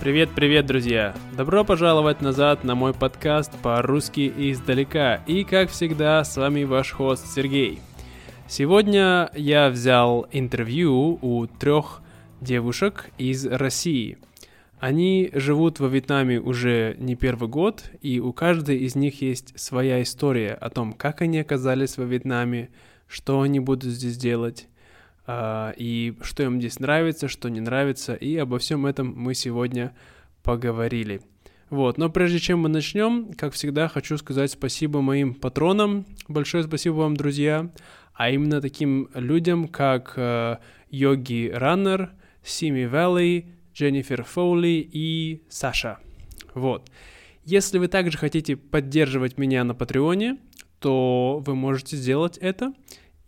Привет-привет, друзья! Добро пожаловать назад на мой подкаст по-русски издалека. И, как всегда, с вами ваш хост Сергей. Сегодня я взял интервью у трех девушек из России. Они живут во Вьетнаме уже не первый год, и у каждой из них есть своя история о том, как они оказались во Вьетнаме, что они будут здесь делать, и что им здесь нравится, что не нравится, и обо всем этом мы сегодня поговорили. Вот, но прежде чем мы начнем, как всегда, хочу сказать спасибо моим патронам, большое спасибо вам, друзья, а именно таким людям, как э, Йоги Раннер, Сими Вэлли, Дженнифер Фоули и Саша. Вот. Если вы также хотите поддерживать меня на Патреоне, то вы можете сделать это.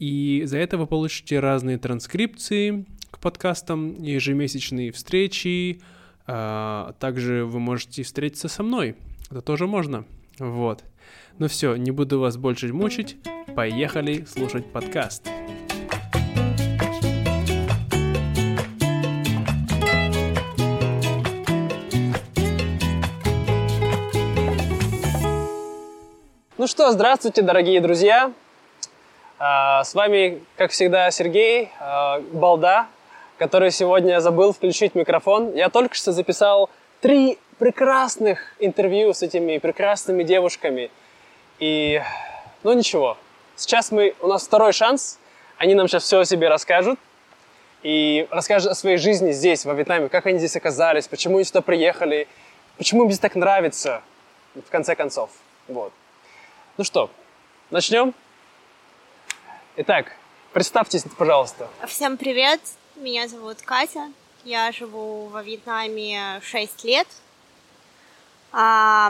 И за это вы получите разные транскрипции к подкастам, ежемесячные встречи. А, также вы можете встретиться со мной. Это тоже можно. Вот. Ну все, не буду вас больше мучить. Поехали слушать подкаст. Ну что, здравствуйте, дорогие друзья! А, с вами, как всегда, Сергей а, Балда, который сегодня забыл включить микрофон. Я только что записал три прекрасных интервью с этими прекрасными девушками. И, ну ничего, сейчас мы, у нас второй шанс. Они нам сейчас все о себе расскажут. И расскажут о своей жизни здесь, во Вьетнаме, как они здесь оказались, почему они сюда приехали, почему им здесь так нравится, в конце концов. Вот. Ну что, начнем? Итак, представьтесь, пожалуйста. Всем привет, меня зовут Катя, я живу во Вьетнаме 6 лет. Я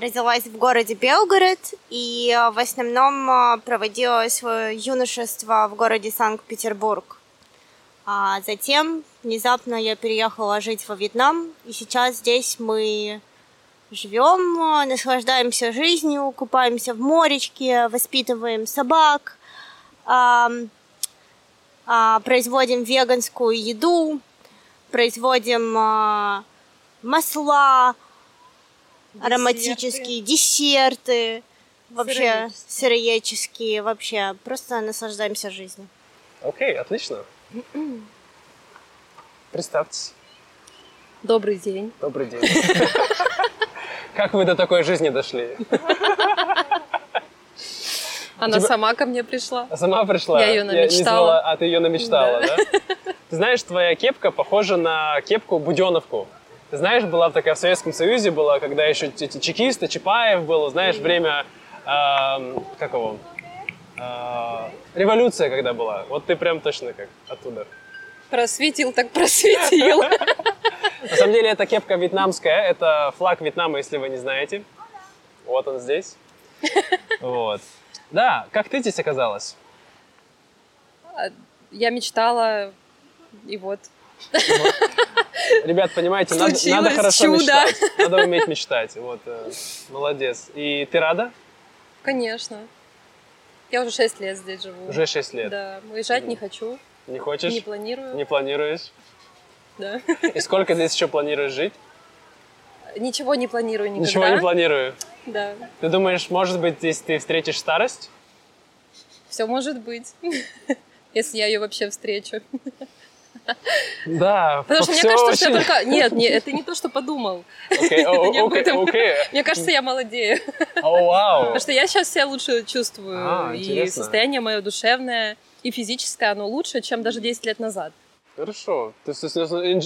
родилась в городе Белгород и в основном а, проводила свое юношество в городе Санкт-Петербург. А затем внезапно я переехала жить во Вьетнам, и сейчас здесь мы живем, э, наслаждаемся жизнью, купаемся в моречке, воспитываем собак, а, а, производим веганскую еду, производим а, масла, десерты. ароматические десерты, вообще сыроедческие, вообще просто наслаждаемся жизнью. Окей, okay, отлично. Представьтесь. Добрый день. Добрый день. Как вы до такой жизни дошли? Она Тебя... сама ко мне пришла. Сама пришла? Я ее намечтала. Я а ты ее намечтала, да? да? Ты знаешь, твоя кепка похожа на кепку Буденовку. Ты знаешь, была такая в Советском Союзе, была, когда еще эти чекисты, Чапаев был, знаешь, время, э, как его, э, революция когда была. Вот ты прям точно как оттуда. Просветил так просветил. На самом деле это кепка вьетнамская, это флаг Вьетнама, если вы не знаете. Вот он здесь. Вот. Да, как ты здесь оказалась? А, я мечтала, и вот. Ребят, понимаете, надо, надо хорошо чудо. мечтать. Надо уметь мечтать. Вот, э, молодец. И ты рада? Конечно. Я уже 6 лет здесь живу. Уже 6 лет? Да. Уезжать mm. не хочу. Не хочешь? Не планирую. Не планируешь? Да. И сколько здесь еще планируешь жить? Ничего не планирую никогда. Ничего не планирую? Да. Ты думаешь, может быть, здесь ты встретишь старость? Все может быть, если я ее вообще встречу. Да, Потому что мне кажется, очень... что я только... Нет, нет, это не то, что подумал. Okay, okay. Мне кажется, я молодею. Oh, wow. Потому что я сейчас себя лучше чувствую. А, и состояние мое душевное и физическое, оно лучше, чем даже 10 лет назад. Хорошо. То есть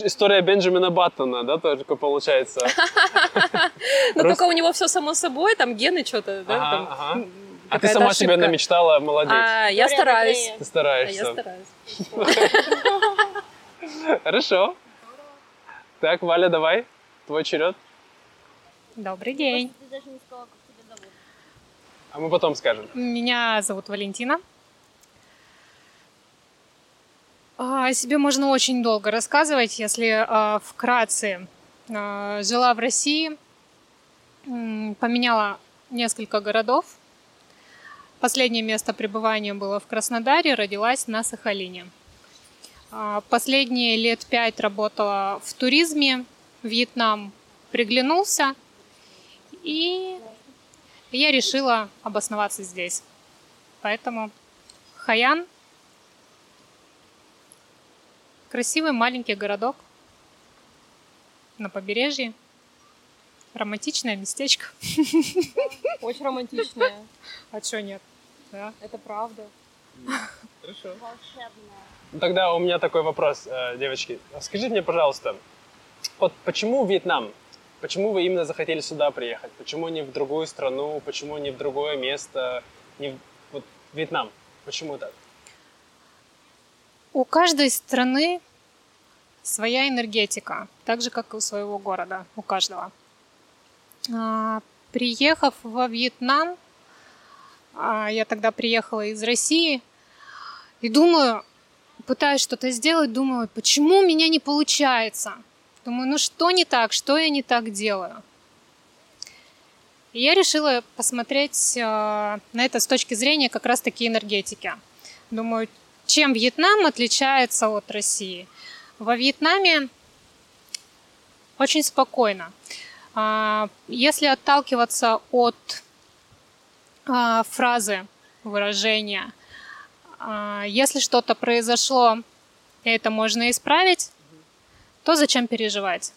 история Бенджамина Баттона, да, только получается? Ну, только у него все само собой, там гены что-то, да? А ты сама себе намечтала, молодец. А, я стараюсь. Ты стараешься. Я стараюсь. Хорошо. Так, Валя, давай, твой черед. Добрый день. А мы потом скажем. Меня зовут Валентина. О себе можно очень долго рассказывать, если э, вкратце. Э, жила в России, поменяла несколько городов. Последнее место пребывания было в Краснодаре, родилась на Сахалине. А, последние лет пять работала в туризме. Вьетнам приглянулся. И я решила обосноваться здесь. Поэтому Хаян красивый маленький городок на побережье. Романтичное местечко. Очень романтичное. А что нет? Да. Это правда. Хорошо. Ну, тогда у меня такой вопрос, э, девочки. Скажите мне, пожалуйста, вот почему Вьетнам? Почему вы именно захотели сюда приехать? Почему не в другую страну? Почему не в другое место? Не в... Вот Вьетнам. Почему так? У каждой страны своя энергетика, так же, как и у своего города, у каждого. А, приехав во Вьетнам, а, я тогда приехала из России, и думаю, пытаюсь что-то сделать, думаю, почему у меня не получается? Думаю, ну что не так, что я не так делаю? И я решила посмотреть э, на это с точки зрения как раз-таки энергетики. Думаю, чем Вьетнам отличается от России? Во Вьетнаме очень спокойно. А, если отталкиваться от а, фразы, выражения, а, если что-то произошло, и это можно исправить, то зачем переживать?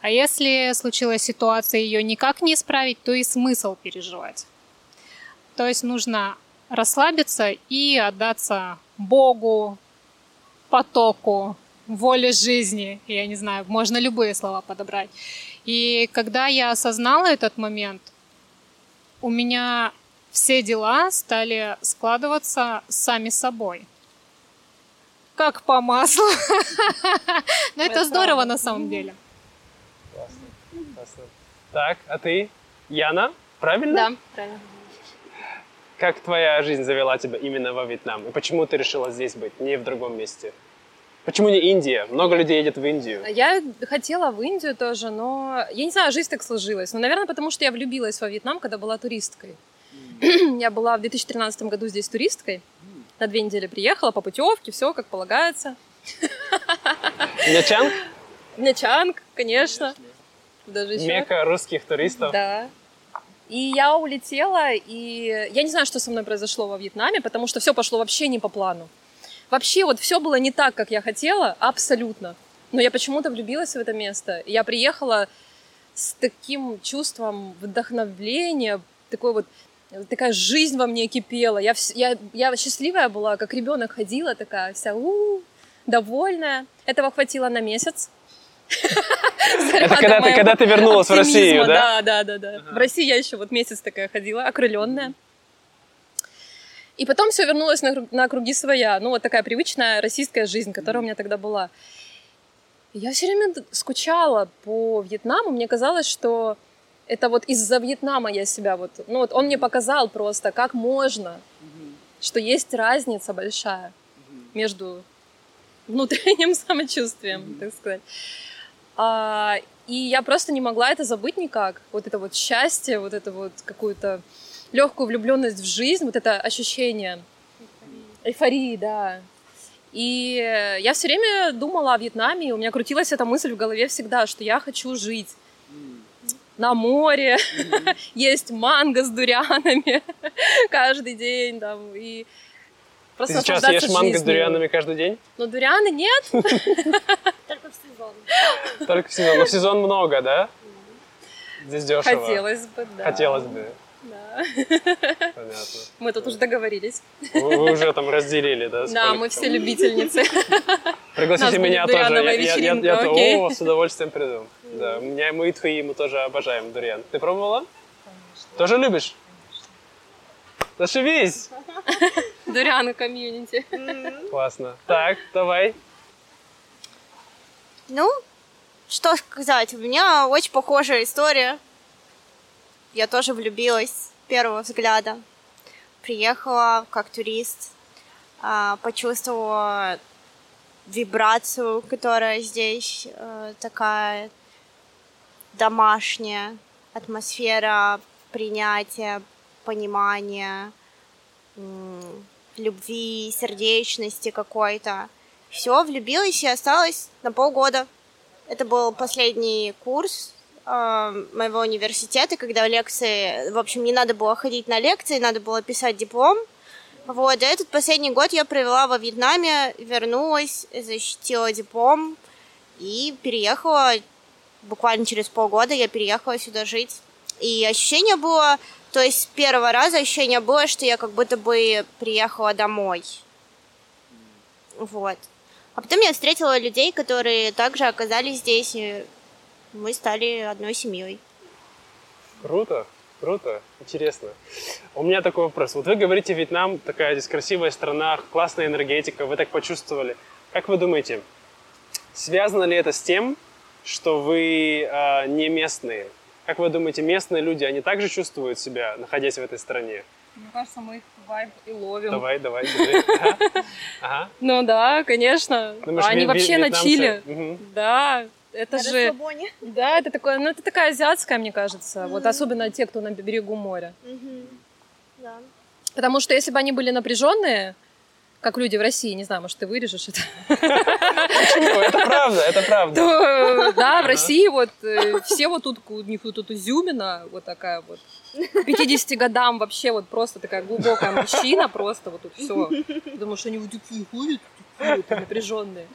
А если случилась ситуация, ее никак не исправить, то и смысл переживать. То есть нужно расслабиться и отдаться Богу, потоку, воле жизни. Я не знаю, можно любые слова подобрать. И когда я осознала этот момент, у меня все дела стали складываться сами собой. Как по маслу. Но это здорово на самом деле. Классно. Классно. Так, а ты, Яна, правильно? Да, правильно. Как твоя жизнь завела тебя именно во Вьетнам? И почему ты решила здесь быть, не в другом месте? Почему не Индия? Много людей едет в Индию. Я хотела в Индию тоже, но я не знаю, жизнь так сложилась. Но, наверное, потому что я влюбилась во Вьетнам, когда была туристкой. Mm. я была в 2013 году здесь туристкой. На две недели приехала по путевке, все как полагается. Нячанг? Нячанг, конечно. Даже еще. Мека русских туристов. Да. И я улетела, и я не знаю, что со мной произошло во Вьетнаме, потому что все пошло вообще не по плану. Вообще вот все было не так, как я хотела, абсолютно. Но я почему-то влюбилась в это место. Я приехала с таким чувством вдохновления, такой вот такая жизнь во мне кипела. Я, я, я счастливая была, как ребенок ходила такая вся у довольная. Этого хватило на месяц. Это когда ты, когда ты вернулась в Россию, да? Да, да, да, да. В России я еще вот месяц такая ходила, окрыленная. И потом все вернулось на, на круги своя. Ну, вот такая привычная российская жизнь, которая у меня тогда была. Я все время скучала по Вьетнаму. Мне казалось, что это вот из-за Вьетнама я себя вот... Ну, вот он мне показал просто, как можно, что есть разница большая между внутренним самочувствием, так сказать. А, и я просто не могла это забыть никак. Вот это вот счастье, вот это вот какую-то легкую влюбленность в жизнь, вот это ощущение эйфории, да. И я все время думала о Вьетнаме, и у меня крутилась эта мысль в голове всегда, что я хочу жить на море, mm-hmm. есть манго с дурианами каждый день, там, и просто Ты сейчас ешь манго с дурианами каждый день? Но дурианы нет. Только в сезон. Только в сезон. Но в сезон много, да? Здесь дешево. Хотелось бы, да. Хотелось бы. Да. Понятно. Мы тут уже договорились. Вы, уже там разделили, да? Да, мы все любительницы. Пригласите меня тоже. Я, я, я, я о, с удовольствием приду. Да, меня, мы и твои, мы тоже обожаем дуриан. Ты пробовала? Конечно. Тоже любишь? Зашибись! Дуриан комьюнити. Классно. Так, давай. Ну, что сказать, у меня очень похожая история я тоже влюбилась с первого взгляда. Приехала как турист, а, почувствовала вибрацию, которая здесь э, такая домашняя, атмосфера принятия, понимания, любви, сердечности какой-то. Все, влюбилась и осталась на полгода. Это был последний курс э, моего университета, когда лекции, в общем, не надо было ходить на лекции, надо было писать диплом. Вот, и этот последний год я провела во Вьетнаме, вернулась, защитила диплом и переехала. Буквально через полгода я переехала сюда жить. И ощущение было, то есть с первого раза ощущение было, что я как будто бы приехала домой. Вот. А потом я встретила людей, которые также оказались здесь, и мы стали одной семьей. Круто, круто, интересно. У меня такой вопрос. Вот вы говорите, Вьетнам такая здесь красивая страна, классная энергетика, вы так почувствовали. Как вы думаете, связано ли это с тем, что вы э, не местные? Как вы думаете, местные люди, они также чувствуют себя, находясь в этой стране? Мне кажется, мы их вайб и ловим. Давай, давай, Ага. Ну да, конечно. Они вообще на чили. Да, это же... Да, это такое, ну это такая азиатская, мне кажется. Вот особенно те, кто на берегу моря. Потому что если бы они были напряженные, как люди в России, не знаю, может, ты вырежешь это. Почему? Это правда, это правда. да, в России вот э, все вот тут, у них вот тут изюмина, вот такая вот. К 50 годам вообще вот просто такая глубокая мужчина, просто вот тут все. Потому что они вот такие ходят, напряженные.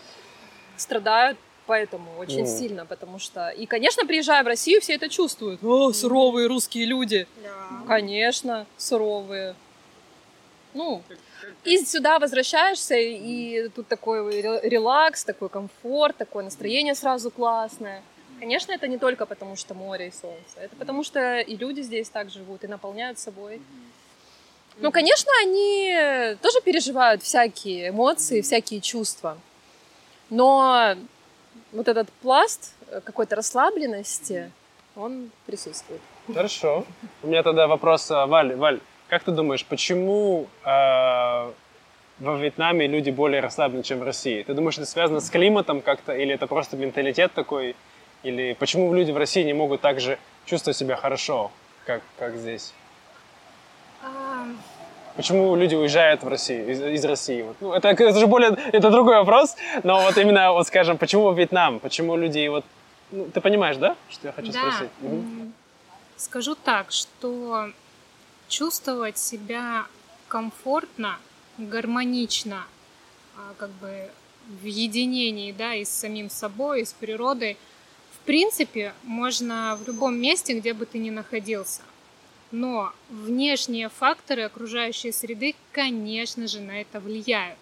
Страдают поэтому очень mm. сильно, потому что... И, конечно, приезжая в Россию, все это чувствуют. О, суровые русские люди. Yeah. Конечно, суровые. Ну, и сюда возвращаешься, и тут такой релакс, такой комфорт, такое настроение сразу классное. Конечно, это не только потому, что море и солнце. Это потому, что и люди здесь так живут, и наполняют собой. Ну, конечно, они тоже переживают всякие эмоции, всякие чувства. Но вот этот пласт какой-то расслабленности, он присутствует. Хорошо. У меня тогда вопрос, а, Валь, Валь, как ты думаешь, почему э, во Вьетнаме люди более расслаблены, чем в России? Ты думаешь, это связано с климатом как-то, или это просто менталитет такой? Или почему люди в России не могут так же чувствовать себя хорошо, как, как здесь? Почему люди уезжают в Россию, из, из России? Вот, ну, это, это же более, это другой вопрос, но вот именно, вот скажем, почему Вьетнам? Почему люди вот, ну, ты понимаешь, да, что я хочу да. спросить? Угу. Скажу так, что чувствовать себя комфортно, гармонично, а, как бы в единении, да, и с самим собой, и с природой, в принципе, можно в любом месте, где бы ты ни находился. Но внешние факторы окружающей среды, конечно же, на это влияют.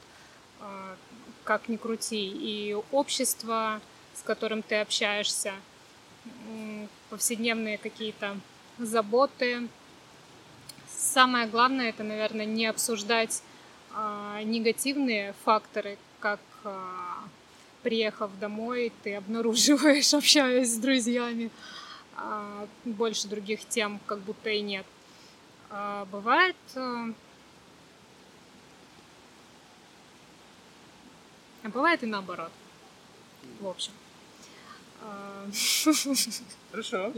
А, как ни крути. И общество, с которым ты общаешься, повседневные какие-то заботы, самое главное это, наверное, не обсуждать а, негативные факторы, как а, приехав домой, ты обнаруживаешь, общаясь с друзьями, а, больше других тем как будто и нет. А, бывает а, а бывает и наоборот. В общем. Хорошо.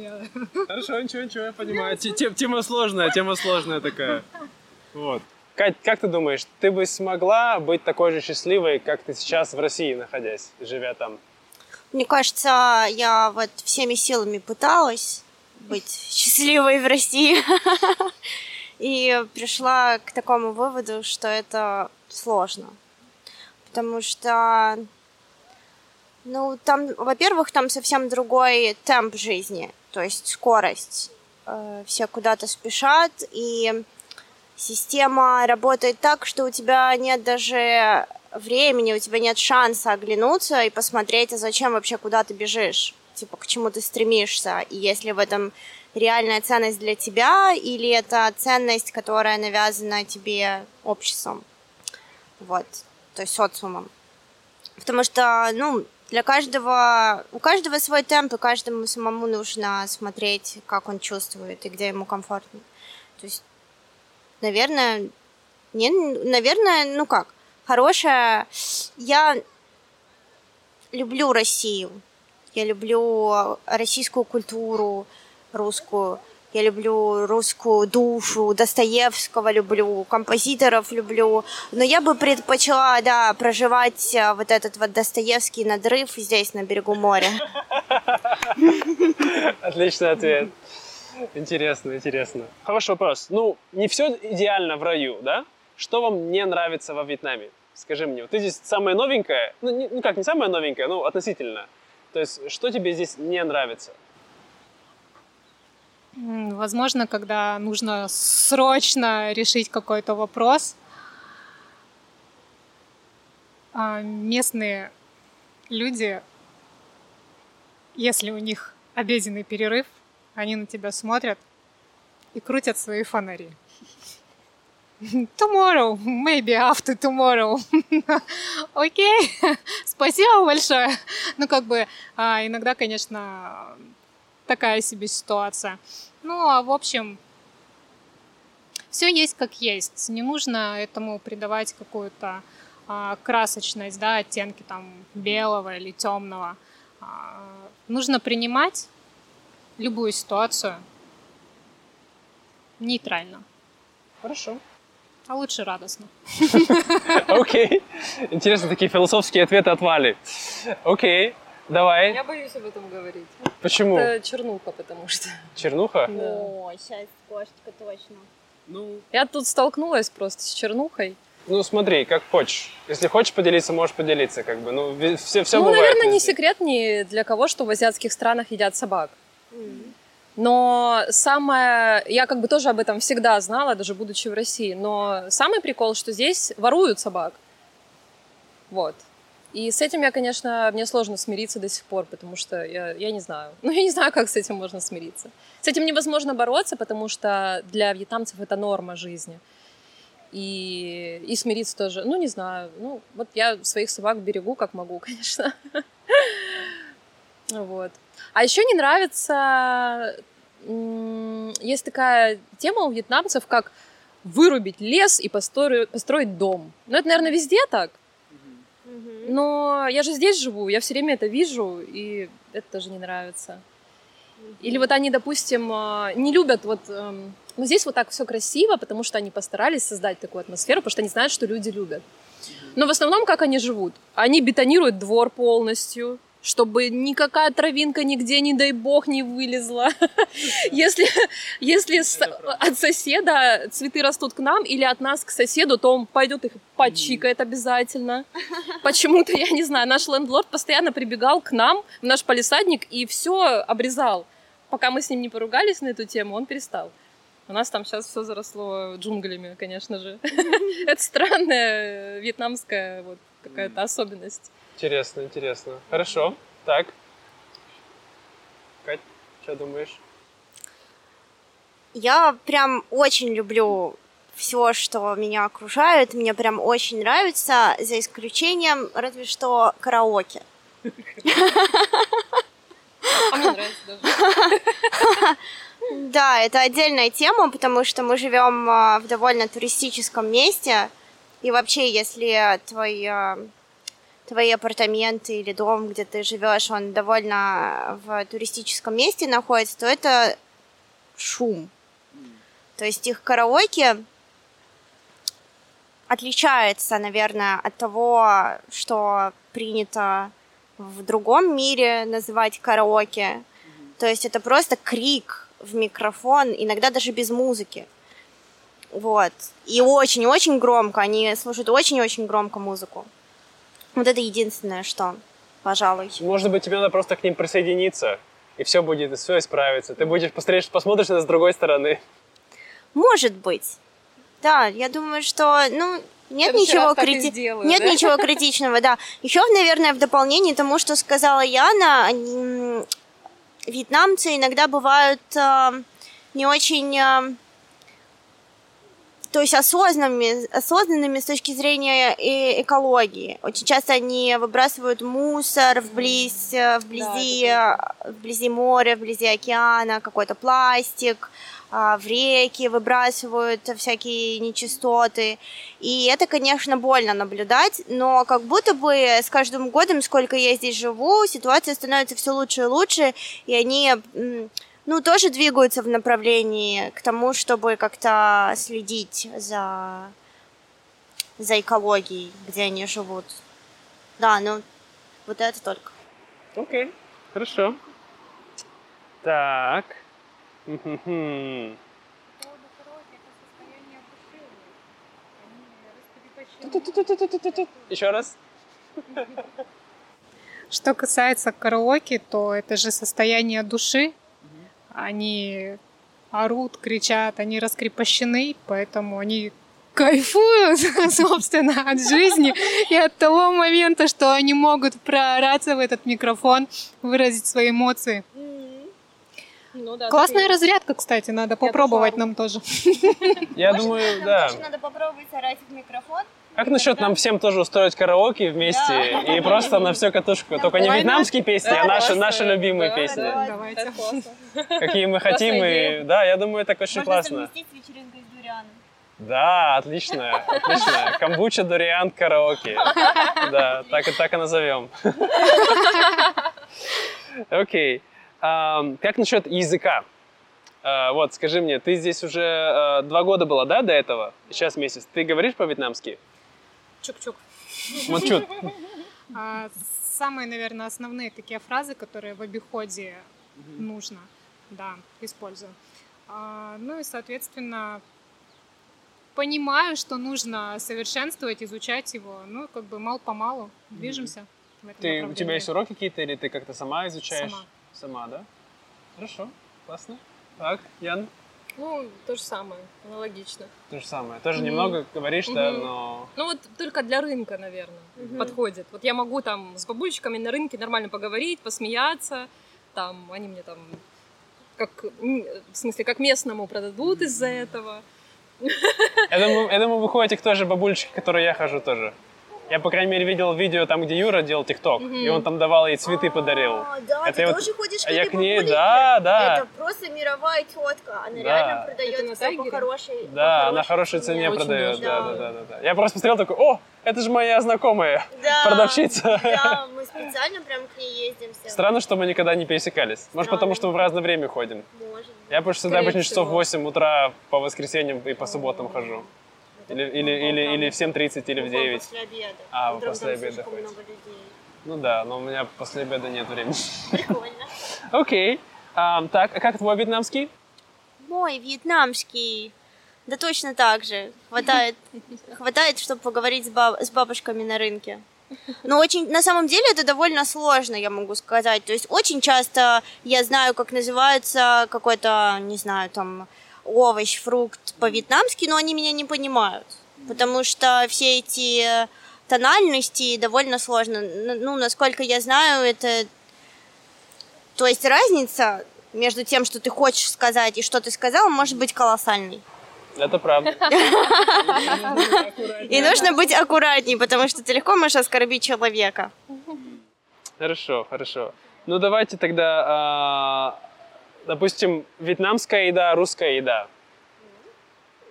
Хорошо, ничего, ничего, я понимаю. Тема сложная, тема сложная такая. Вот. Кать, как ты думаешь, ты бы смогла быть такой же счастливой, как ты сейчас в России, находясь, живя там? Мне кажется, я вот всеми силами пыталась быть счастливой в России. И пришла к такому выводу, что это сложно. Потому что ну, там, во-первых, там совсем другой темп жизни, то есть скорость. Э, все куда-то спешат, и система работает так, что у тебя нет даже времени, у тебя нет шанса оглянуться и посмотреть, а зачем вообще куда ты бежишь, типа, к чему ты стремишься, и если в этом реальная ценность для тебя, или это ценность, которая навязана тебе обществом, вот, то есть социумом. Потому что, ну, для каждого, у каждого свой темп, и каждому самому нужно смотреть, как он чувствует и где ему комфортно. То есть, наверное, не, наверное, ну как, хорошая. Я люблю Россию, я люблю российскую культуру, русскую. Я люблю русскую душу, Достоевского люблю, композиторов люблю. Но я бы предпочла, да, проживать э, вот этот вот Достоевский надрыв здесь, на берегу моря. Отличный ответ. Интересно, интересно. Хороший вопрос. Ну, не все идеально в раю, да? Что вам не нравится во Вьетнаме? Скажи мне, вот ты здесь самая новенькая, ну, не, ну как, не самая новенькая, ну, относительно. То есть, что тебе здесь не нравится? Возможно, когда нужно срочно решить какой-то вопрос, а местные люди, если у них обеденный перерыв, они на тебя смотрят и крутят свои фонари. Tomorrow, maybe after tomorrow. Окей, okay. спасибо большое. Ну, как бы, а, иногда, конечно, такая себе ситуация. Ну, а в общем, все есть как есть. Не нужно этому придавать какую-то а, красочность, да, оттенки там белого или темного. А, нужно принимать любую ситуацию нейтрально. Хорошо. А лучше радостно. Окей. Интересно, такие философские ответы от Вали. Окей. Давай. Я боюсь об этом говорить. Почему? Это чернуха, потому что. Чернуха? Да. О, сейчас кошечка точно. Ну. Я тут столкнулась просто с чернухой. Ну, смотри, как хочешь. Если хочешь поделиться, можешь поделиться, как бы. Ну, все, все ну бывает. наверное, не секрет ни для кого, что в азиатских странах едят собак. Mm. Но самое... Я как бы тоже об этом всегда знала, даже будучи в России. Но самый прикол, что здесь воруют собак. Вот. И с этим я, конечно, мне сложно смириться до сих пор, потому что я, я не знаю. Ну, я не знаю, как с этим можно смириться. С этим невозможно бороться, потому что для вьетнамцев это норма жизни. И, и смириться тоже, ну, не знаю. Ну, вот я своих собак берегу, как могу, конечно. Вот. А еще не нравится... Есть такая тема у вьетнамцев, как вырубить лес и построить, дом. Ну, это, наверное, везде так. Но я же здесь живу, я все время это вижу, и это тоже не нравится. Или вот они, допустим, а, не любят вот... Эм, ну, здесь вот так все красиво, потому что они постарались создать такую атмосферу, потому что они знают, что люди любят. Но в основном как они живут? Они бетонируют двор полностью, чтобы никакая травинка нигде, не дай бог, не вылезла. Если, если от соседа цветы растут к нам или от нас к соседу, то он пойдет их почикает обязательно. Почему-то, я не знаю, наш лендлорд постоянно прибегал к нам в наш полисадник и все обрезал. Пока мы с ним не поругались на эту тему, он перестал. У нас там сейчас все заросло джунглями, конечно же. Это странная вьетнамская вот какая-то особенность. Интересно, интересно. Хорошо. Так. Кать, что думаешь? Я прям очень люблю все, что меня окружает. Мне прям очень нравится, за исключением разве что караоке. А мне нравится даже. Да, это отдельная тема, потому что мы живем а, в довольно туристическом месте. И вообще, если твой а, твои апартаменты или дом, где ты живешь, он довольно в туристическом месте находится, то это шум. То есть их караоке отличается, наверное, от того, что принято в другом мире называть караоке. То есть это просто крик в микрофон, иногда даже без музыки. Вот. И очень-очень громко. Они слушают очень-очень громко музыку. Вот это единственное, что, пожалуй. Может быть, тебе надо просто к ним присоединиться, и все будет, и все исправится. Ты будешь посмотришь, посмотришь это с другой стороны. Может быть. Да, я думаю, что, ну, нет ничего, крити... сделаю, нет да? ничего критичного, да. Еще, наверное, в дополнение тому, что сказала Яна, они... вьетнамцы иногда бывают э, не очень э, то есть осознанными, осознанными с точки зрения экологии. Очень часто они выбрасывают мусор вблизь, э, вблизи, да, вблизи моря, вблизи океана, какой-то пластик, а, в реки выбрасывают всякие нечистоты. И это, конечно, больно наблюдать, но как будто бы с каждым годом, сколько я здесь живу, ситуация становится все лучше и лучше, и они ну, тоже двигаются в направлении к тому, чтобы как-то следить за, за экологией, где они живут. Да, ну, вот это только. Окей, хорошо. Так. Еще раз. Что касается караоке, то это же состояние души. Они орут, кричат, они раскрепощены, поэтому они кайфуют, собственно, от жизни и от того момента, что они могут проораться в этот микрофон, выразить свои эмоции. Ну да. Классная разрядка, кстати, надо попробовать нам тоже. Я думаю, да. надо попробовать орать в микрофон. Как насчет нам всем тоже устроить караоке вместе и просто на всю катушку? Только не вьетнамские песни, а наши, наши любимые да, песни. да. Давайте. Это классно. Какие мы хотим. И да, я думаю, так очень Можно классно. совместить с вечеринкой с дурианом. Да, отлично, отлично. Камбуча, дуриан, караоке. Да, так и так и назовем. Окей. Как насчет языка? А, Вот, скажи мне, ты здесь уже э, два года была, да, до этого? Сейчас месяц. Ты говоришь по-вьетнамски? Чук-чук. Вот чуть. А, Самые, наверное, основные такие фразы, которые в обиходе нужно, да, использую. А, Ну и, соответственно, понимаю, что нужно совершенствовать, изучать его. Ну, как бы мал-помалу движемся в этом Ты, у тебя есть уроки какие-то, или ты как-то сама изучаешь? Сама. Сама, да? Хорошо, классно. Так, Ян, Ну, то же самое, аналогично. то же самое. Тоже Мгм. немного говоришь, да, Мгм. но... Ну вот только для рынка, наверное, Мгм. подходит. Вот я могу там с бабулечками на рынке нормально поговорить, посмеяться, там они мне там как, в смысле, как местному продадут из-за этого. Я думаю, я думаю, вы ходите к той же к которой я хожу тоже. Я, по крайней мере, видел видео там, где Юра делал ТикТок, Мгм. и он там давал ей цветы, подарил. А, Да, Это ты я вот- тоже ходишь к А я к ней, да, да. Это просто мировая тетка. Она Да. реально продает на все по хорошей Да, по на хорошей цене Очень продает. Да, да, да, да, да. Я просто посмотрел такой, о, это же моя знакомая, Да. продавщица. Да, мы специально прям к ней ездим все. Странно, что мы никогда не пересекались. Может, потому что мы в разное время ходим. Может. Я потому что всегда обычно часов в всего. 8 утра по воскресеньям и по субботам хожу. Или, или, или, или в 7.30, или в 9. После обеда. А, вы Утром после обеда ходите. много людей. Ну да, но у меня после обеда нет времени. Прикольно. Окей. Ам, так, а как твой вьетнамский? Мой вьетнамский. Да точно так же. Хватает, хватает, чтобы поговорить с, баб- с бабушками на рынке. Но очень, на самом деле это довольно сложно, я могу сказать. То есть очень часто я знаю, как называется какой-то, не знаю, там овощ, фрукт по-вьетнамски, но они меня не понимают. Потому что все эти тональности довольно сложно. Ну, насколько я знаю, это... То есть разница между тем, что ты хочешь сказать и что ты сказал, может быть колоссальной. Это правда. И нужно быть аккуратней, потому что ты легко можешь оскорбить человека. Хорошо, хорошо. Ну давайте тогда, а, допустим, вьетнамская еда, русская еда.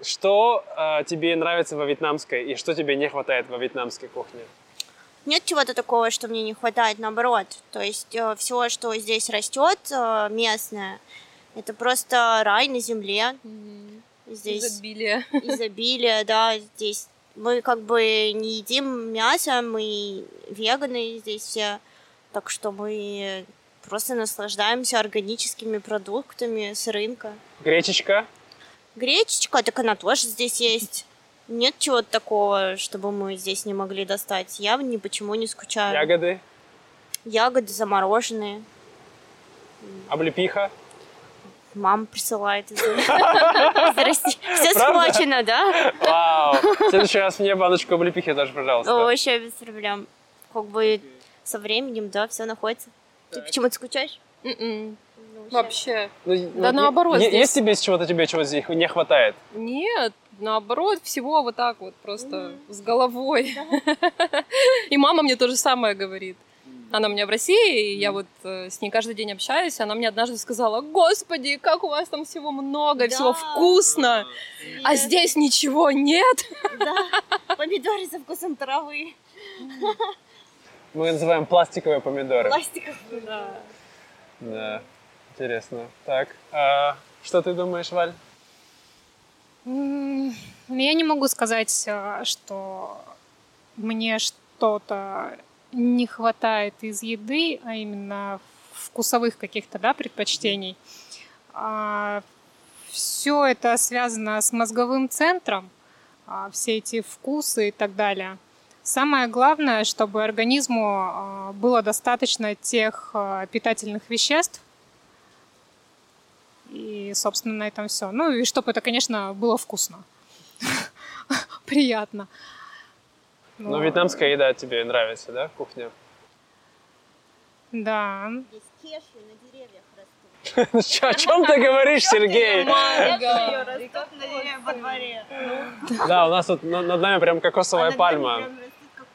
Что а, тебе нравится во вьетнамской и что тебе не хватает во вьетнамской кухне? Нет чего-то такого, что мне не хватает, наоборот. То есть все, что здесь растет, э, местное, это просто рай на земле. Здесь Изобилие. изобилие, да, здесь мы как бы не едим мясо, мы веганы здесь все, так что мы просто наслаждаемся органическими продуктами с рынка. Гречечка? Гречечка, так она тоже здесь есть. Нет чего-то такого, чтобы мы здесь не могли достать. Я ни почему не скучаю. Ягоды? Ягоды замороженные. Облепиха? Мама присылает из России. Все схвачено, да? Вау! В следующий раз мне баночку облепихи тоже, пожалуйста. О, вообще без проблем. Как бы со временем, да, все находится. Ты почему-то скучаешь? М-м. Вообще. Ну, Да вот наоборот, е- здесь- Есть тебе из чего-то тебе чего здесь не хватает? Нет, наоборот, всего вот так вот, просто с головой. И мама мне то же самое говорит. Она у меня в России, и я вот э, с ней каждый день общаюсь. Она мне однажды сказала, господи, как у вас там всего много, Да. всего вкусно, а здесь ничего нет. Да, помидоры со вкусом травы. Мы называем пластиковые помидоры. Пластиков. Да. Интересно. Так, а что ты думаешь, Валь? М, Я не могу сказать, а, что мне что-то не хватает из еды, а именно вкусовых каких-то да, предпочтений. Все это связано с мозговым центром, а, все эти вкусы и так далее. Самое главное, чтобы организму а, было достаточно тех а, питательных веществ, и, собственно, на этом все. Ну и чтобы это, конечно, было вкусно. Приятно. Ну, вьетнамская еда тебе нравится, да, кухня? Да. Здесь кешью на деревьях растут. О чем ты говоришь, Сергей? Манго. Растут на деревьях во дворе. Да, у нас тут на- над нами прям кокосовая пальма.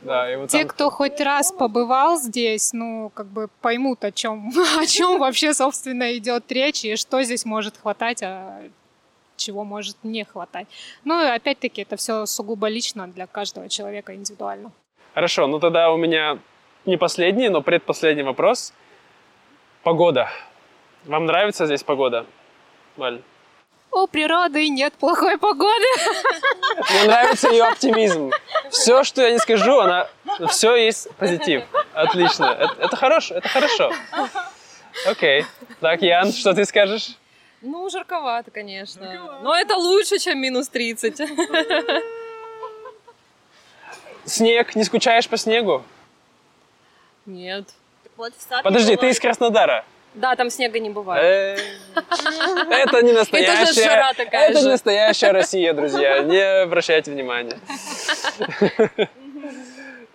Да, и вот Те, там кто хоть раз побывал здесь, ну, как бы поймут, о чем, о чем вообще, собственно, идет речь, и что здесь может хватать, а чего может не хватать. Ну, и опять-таки, это все сугубо лично для каждого человека индивидуально. Хорошо, ну тогда у меня не последний, но предпоследний вопрос. Погода. Вам нравится здесь погода, Валь? У природы нет плохой погоды. Мне нравится ее оптимизм. Все, что я не скажу, она все есть позитив. Отлично. Это, это хорошо, это хорошо. Окей. Так, Ян, что ты скажешь? Ну, жарковато, конечно. Но это лучше, чем минус 30. Снег, не скучаешь по снегу? Нет. Вот Подожди, ты из Краснодара. Да, там снега не бывает. Э, Это не настоящая... жара такая Это не настоящая Россия, друзья. Не обращайте внимания.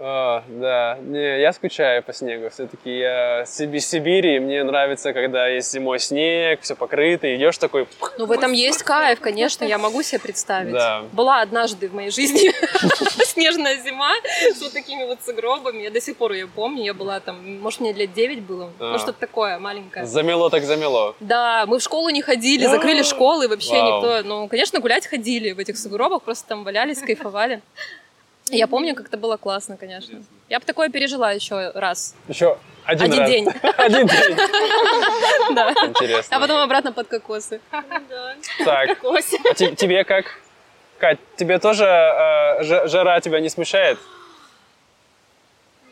О, да, не, я скучаю по снегу. Все-таки я Сиби- Сибири, и мне нравится, когда есть зимой снег, все покрыто, идешь такой. Ну, в этом есть кайф, конечно, я могу себе представить. Да. Была однажды в моей жизни снежная зима с вот такими вот сугробами. Я до сих пор ее помню. Я была там, может, мне лет 9 было. А. Ну, что-то такое маленькое. Замело так замело. Да, мы в школу не ходили, закрыли школы, вообще никто. Ну, конечно, гулять ходили в этих сугробах, просто там валялись, кайфовали. Я помню, как это было классно, конечно. Я бы такое пережила еще раз. Еще один, Один раз. день. Один день. Да. Интересно. А потом обратно под кокосы. Так, а те- тебе как? Кать, тебе тоже э, жа- жара тебя не смущает?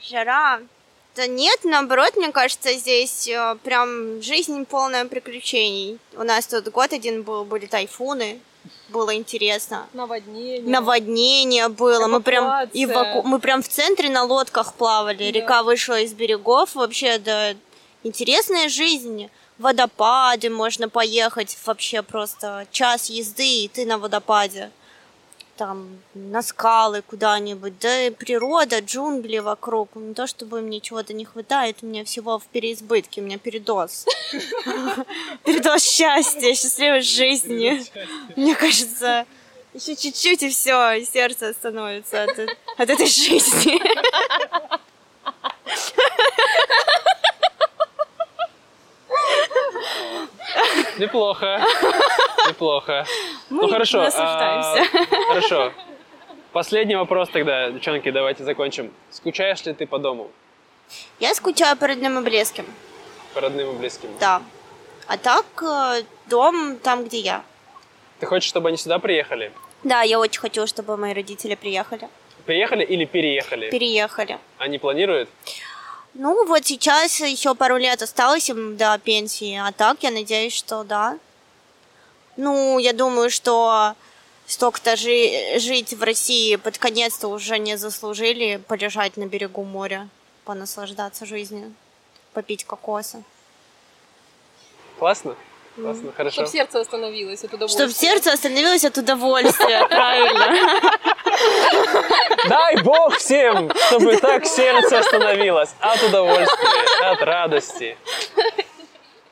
Жара. Да нет, наоборот, мне кажется, здесь э, прям жизнь полная приключений. У нас тут год один был, были тайфуны, было интересно. Наводнение. Наводнение было, мы прям, эваку- мы прям в центре на лодках плавали, Да. река вышла из берегов, вообще, да, интересная жизнь. Водопады можно поехать, вообще просто час езды, и ты на водопаде. Там на скалы куда-нибудь, да и природа, джунгли вокруг. Не то чтобы мне чего-то не хватает, у меня всего в переизбытке, у меня передоз. Передоз счастья, счастливой жизни. Мне кажется, еще чуть-чуть и все, и сердце остановится от, от этой жизни. Неплохо. Неплохо. Мы ну хорошо. а, наслаждаемся. хорошо. Последний вопрос тогда, девчонки, давайте закончим. Скучаешь ли ты по дому? Я скучаю по родным и близким, По родным и близким? да. А так, э, дом там, где я. Ты хочешь, чтобы они сюда приехали? Да, я очень хочу, чтобы мои родители приехали. Приехали или переехали? Переехали. Они планируют? Ну, вот сейчас еще пару лет осталось им до пенсии, а так я надеюсь, что да. Ну, я думаю, что столько-то жи- жить в России под конец-то уже не заслужили полежать на берегу моря, понаслаждаться жизнью, попить кокоса. Классно? Классно, хорошо. Чтобы сердце остановилось от удовольствия. Чтобы сердце остановилось от удовольствия, правильно. Дай Бог всем, чтобы так сердце остановилось от удовольствия, от радости.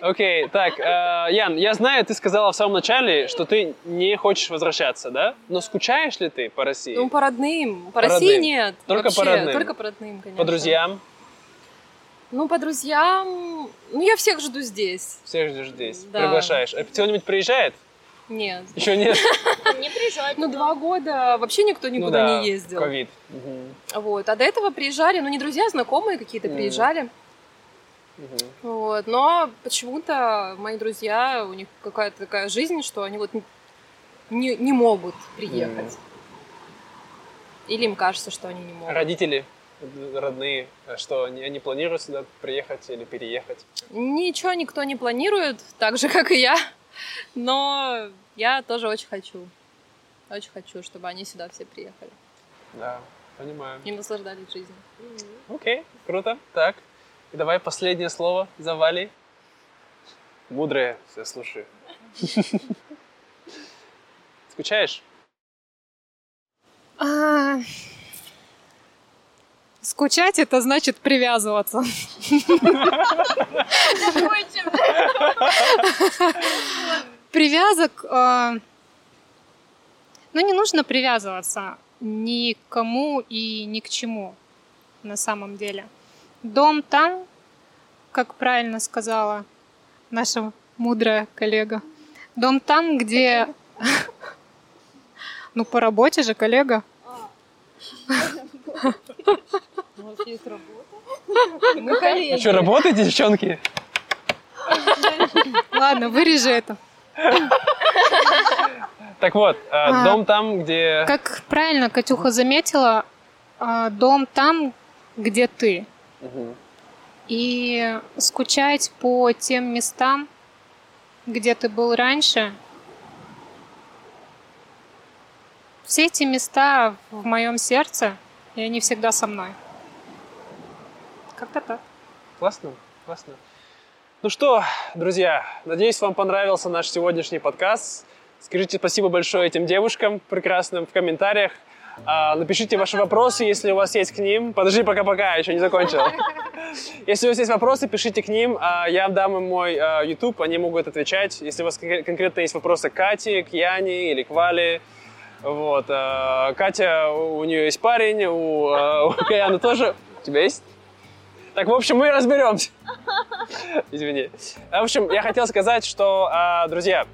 Окей, так, э, Ян, я знаю, ты сказала в самом начале, что ты не хочешь возвращаться, да? Но скучаешь ли ты по России? Ну, по родным. По, По России родным. нет. Только Вообще, по родным. Только по родным, конечно. по друзьям? Ну, по друзьям... Ну, я всех жду здесь. Всех ждешь здесь, Да. приглашаешь. А кто-нибудь приезжает? Нет. Еще нет? Не приезжать. Ну, два года вообще никто Ну никуда да, не ездил. ковид. Вот. А до этого приезжали, ну, не друзья, а знакомые какие-то приезжали. Мгм. Вот. Но почему-то мои друзья, у них какая-то такая жизнь, что они вот не, не могут приехать. Или им кажется, что они не могут. Родители э, родные, э, что они, они планируют сюда приехать или переехать? Ничего никто не планирует, так же, как и я. Но я тоже очень хочу. Очень хочу, чтобы они сюда все приехали Да, понимаю. и наслаждались жизнью. Окей, круто. Так, и давай последнее слово за Валей. Мудрое, все слушаю. Скучаешь? А, Скучать это значит привязываться. Привязок... а, Ну, не нужно привязываться ни к кому и ни к чему на самом деле. Дом там, как правильно сказала наша мудрая коллега. Дом там, где... Ну, по работе же, коллега. Мы коллеги. Вы что, работаете, девчонки? Ладно, вырежи это. Так вот, э, А. дом там, где... Как правильно Катюха заметила, а, дом там, где ты. Мгм. И скучать по тем местам, где ты был раньше. Все эти места в моем сердце, и они всегда со мной. Как-то так. Классно, классно. Ну что, друзья, надеюсь, вам понравился наш сегодняшний подкаст. Скажите спасибо большое этим девушкам прекрасным в комментариях. А, напишите ваши вопросы, если у вас есть к ним. Подожди, пока-пока, еще не закончил. Если у вас есть вопросы, пишите к ним. а, Я дам им мой а, YouTube, они могут отвечать. Если у вас конкре- конкретно есть вопросы к Кате, к Яне или к Вале, вот. Катя, у нее есть парень, у, у Каяны тоже. У тебя есть? Так, в общем, мы разберемся. Извини. В общем, я хотел сказать, что, друзья,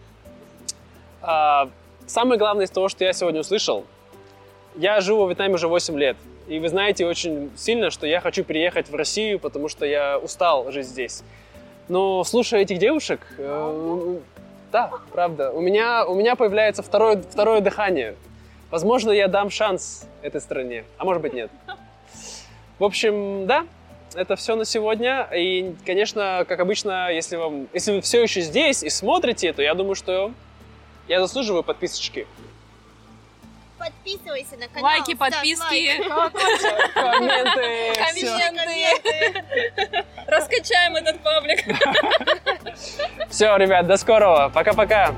самое главное из того, что я сегодня услышал, я живу в Вьетнаме уже 8 лет. И вы знаете очень сильно, что я хочу переехать в Россию, потому что я устал жить здесь. Но слушая этих девушек, э, да, правда, у меня, у меня появляется второе, второе дыхание. Возможно, я дам шанс этой стране, а может быть нет. В общем, да, это все на сегодня. И, конечно, как обычно, если, вам, если вы все еще здесь и смотрите, то я думаю, что я заслуживаю подписочки. Подписывайся на канал. Лайки, подписки. Комменты. Комменты. Раскачаем этот паблик. Все, ребят, до скорого. Пока-пока.